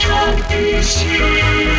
Don't?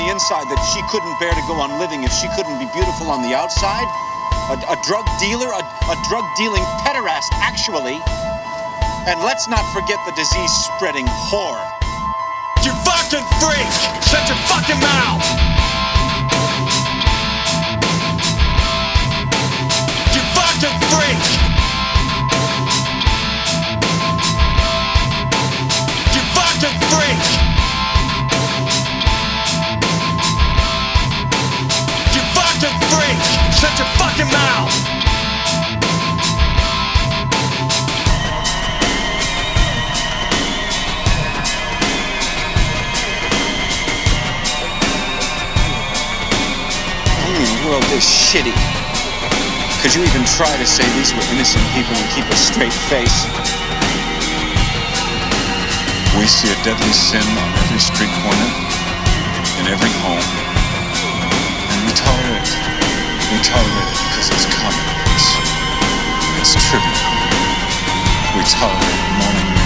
The inside that she couldn't bear to go on living if she couldn't be beautiful on the outside. A, a drug dealer, a, a drug dealing pederast, actually. And let's not forget the disease spreading whore. You fucking freak! Shut your fucking mouth! You fucking freak! You fucking freak! Fucking! Shut your fucking mouth! Only the world is shitty. Could you even try to say these were innocent people and keep a straight face? We see a deadly sin on every street corner, in every home, and we tolerate it. We tolerate it because it's common. It's, it's trivial. We tolerate morning,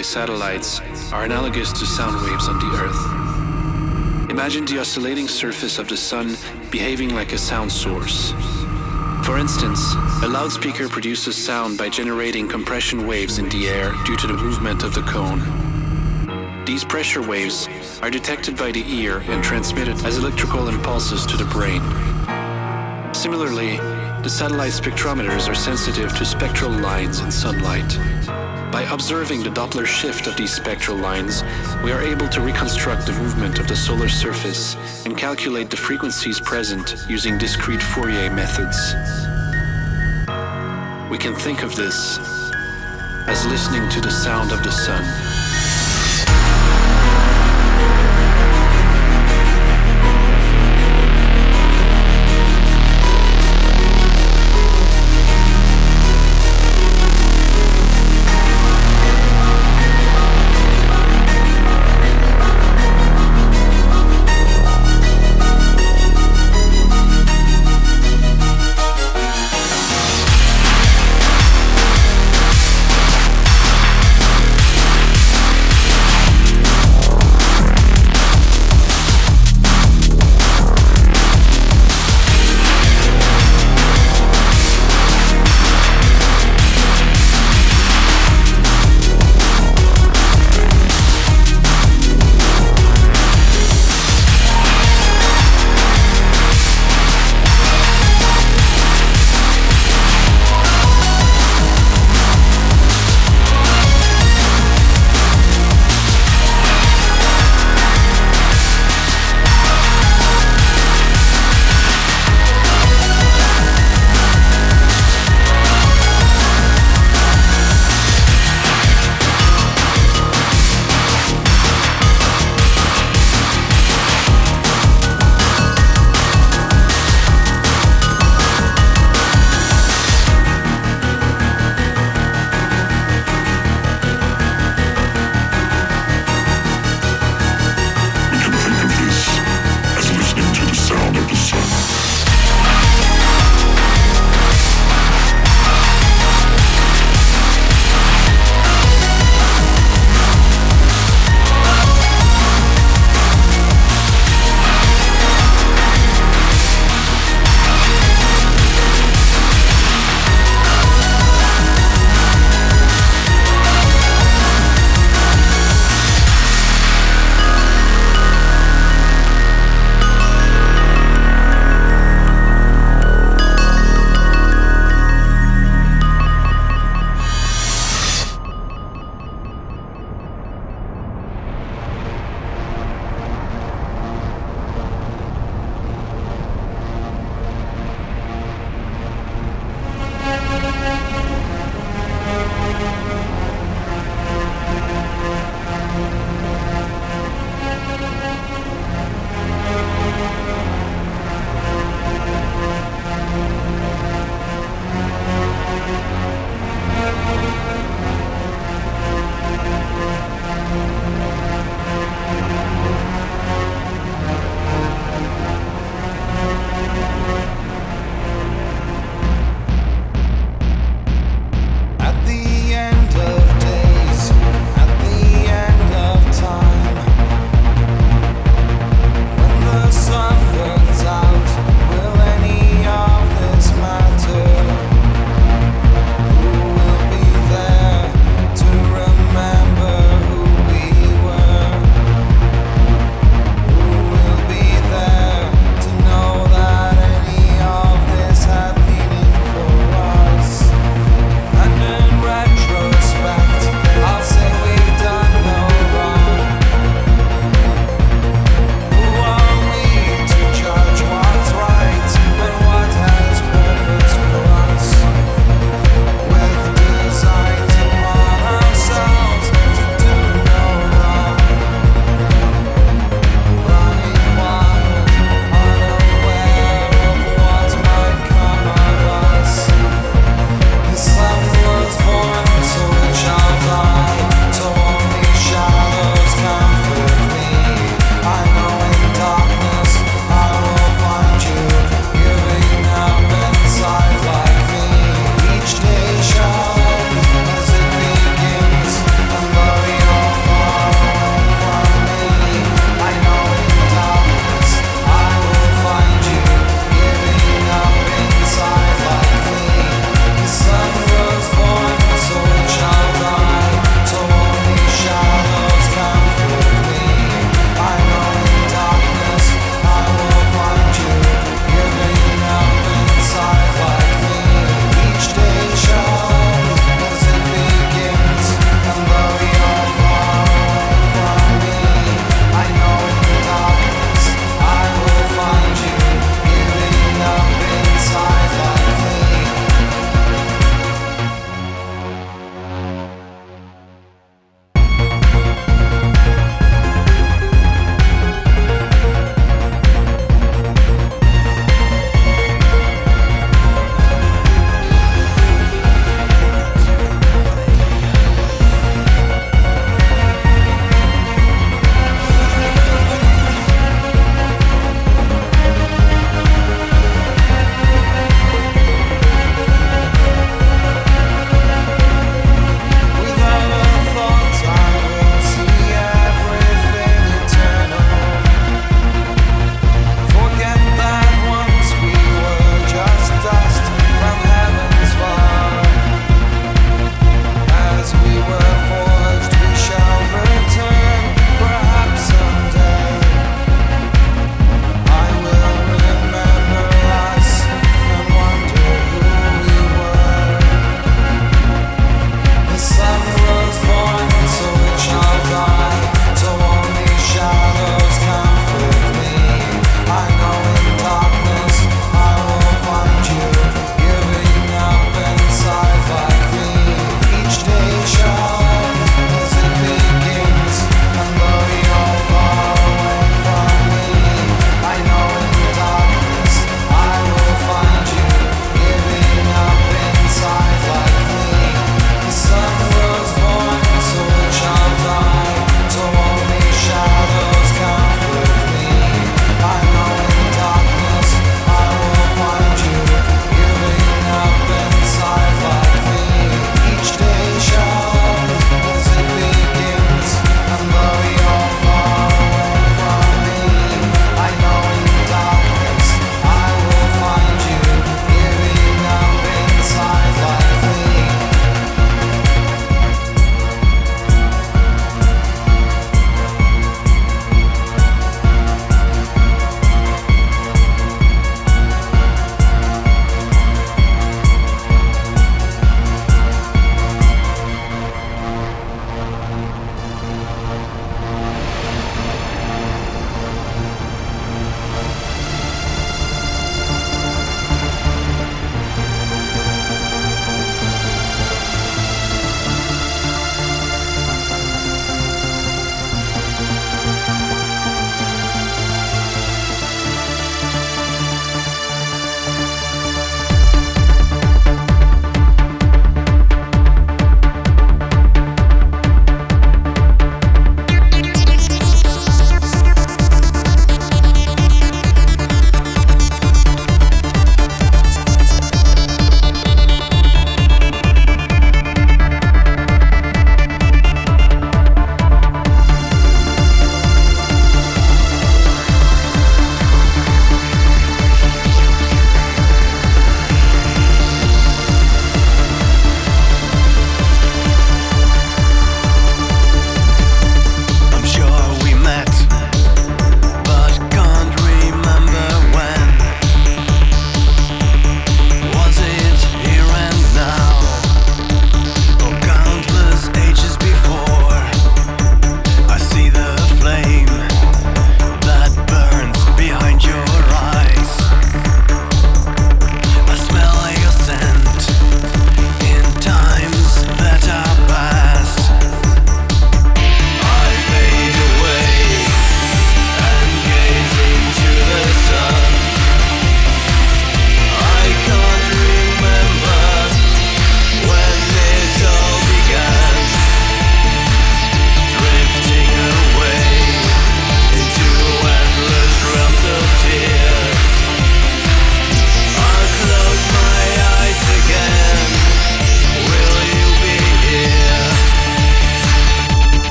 by satellites are analogous to sound waves on the Earth. Imagine the oscillating surface of the Sun behaving like a sound source. For instance, a loudspeaker produces sound by generating compression waves in the air due to the movement of the cone. These pressure waves are detected by the ear and transmitted as electrical impulses to the brain. Similarly, the satellite spectrometers are sensitive to spectral lines in sunlight. By observing the Doppler shift of these spectral lines, we are able to reconstruct the movement of the solar surface and calculate the frequencies present using discrete Fourier methods. We can think of this as listening to the sound of the sun.